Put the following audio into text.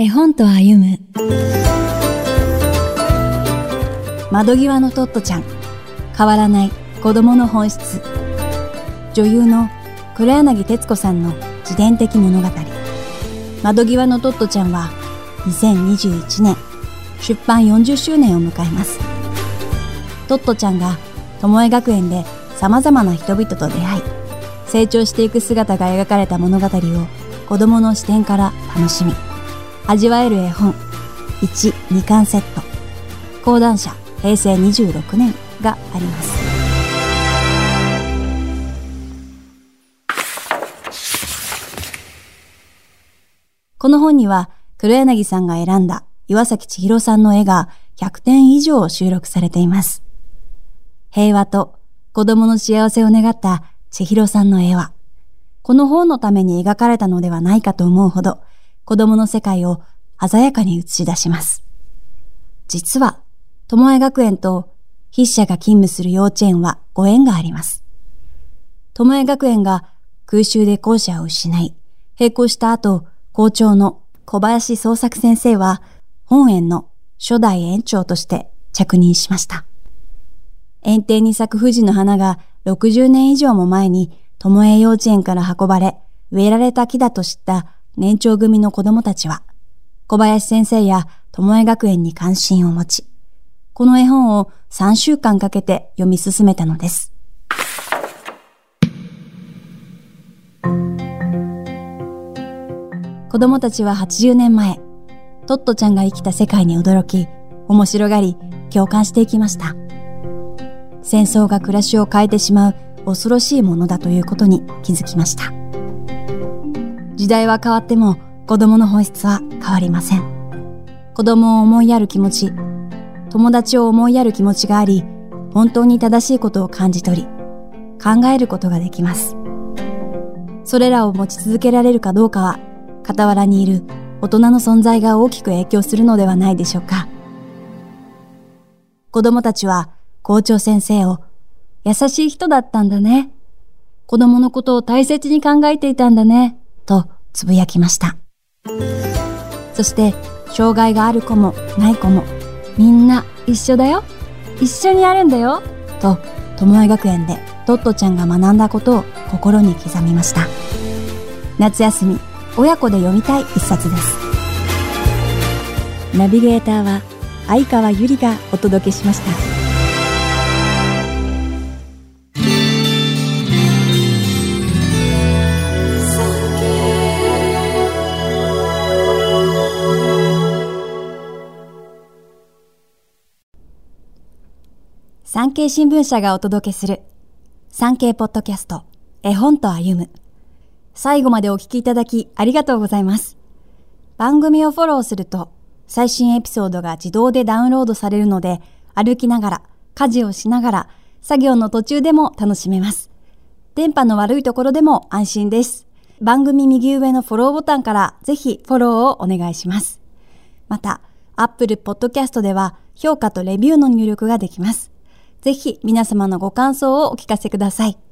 絵本と歩む。窓際のトットちゃん。変わらない子供の本質。女優の黒柳徹子さんの自伝的物語。窓際のトットちゃんは2021年出版40周年を迎えます。トットちゃんが巴学園で様々な人々と出会い成長していく姿が描かれた物語を子供の視点から楽しみ。味わえる絵本。1、2巻セット。講談社平成26年があります。この本には黒柳さんが選んだ岩崎千尋さんの絵が100点以上収録されています。平和と子供の幸せを願った千尋さんの絵は、この本のために描かれたのではないかと思うほど、子供の世界を鮮やかに映し出します。実は、友江学園と筆者が勤務する幼稚園はご縁があります。友江学園が空襲で校舎を失い、並行した後、校長の小林創作先生は、本園の初代園長として着任しました。園庭に咲く富士の花が60年以上も前に、友江幼稚園から運ばれ、植えられた木だと知った年長組の子供たちは、小林先生や友江学園に関心を持ち、この絵本を3週間かけて読み進めたのです。子供たちは80年前、トットちゃんが生きた世界に驚き、面白がり、共感していきました。戦争が暮らしを変えてしまう恐ろしいものだということに気づきました。時代は変わっても子供の本質は変わりません。子供を思いやる気持ち、友達を思いやる気持ちがあり、本当に正しいことを感じ取り、考えることができます。それらを持ち続けられるかどうかは、傍らにいる大人の存在が大きく影響するのではないでしょうか。子供たちは校長先生を優しい人だったんだね。子供のことを大切に考えていたんだね。つぶやきました。そして、障害がある子もない子も、みんな一緒だよ。一緒にやるんだよ。と、友江学園でトットちゃんが学んだことを心に刻みました。夏休み、親子で読みたい一冊です。ナビゲーターは相川ゆりがお届けしました。産経新聞社がお届けする産経ポッドキャスト絵本と歩む。最後までお聞きいただきありがとうございます。番組をフォローすると最新エピソードが自動でダウンロードされるので歩きながら家事をしながら作業の途中でも楽しめます。電波の悪いところでも安心です。番組右上のフォローボタンからぜひフォローをお願いします。また Apple Podcast では評価とレビューの入力ができます。ぜひ皆様のご感想をお聞かせください。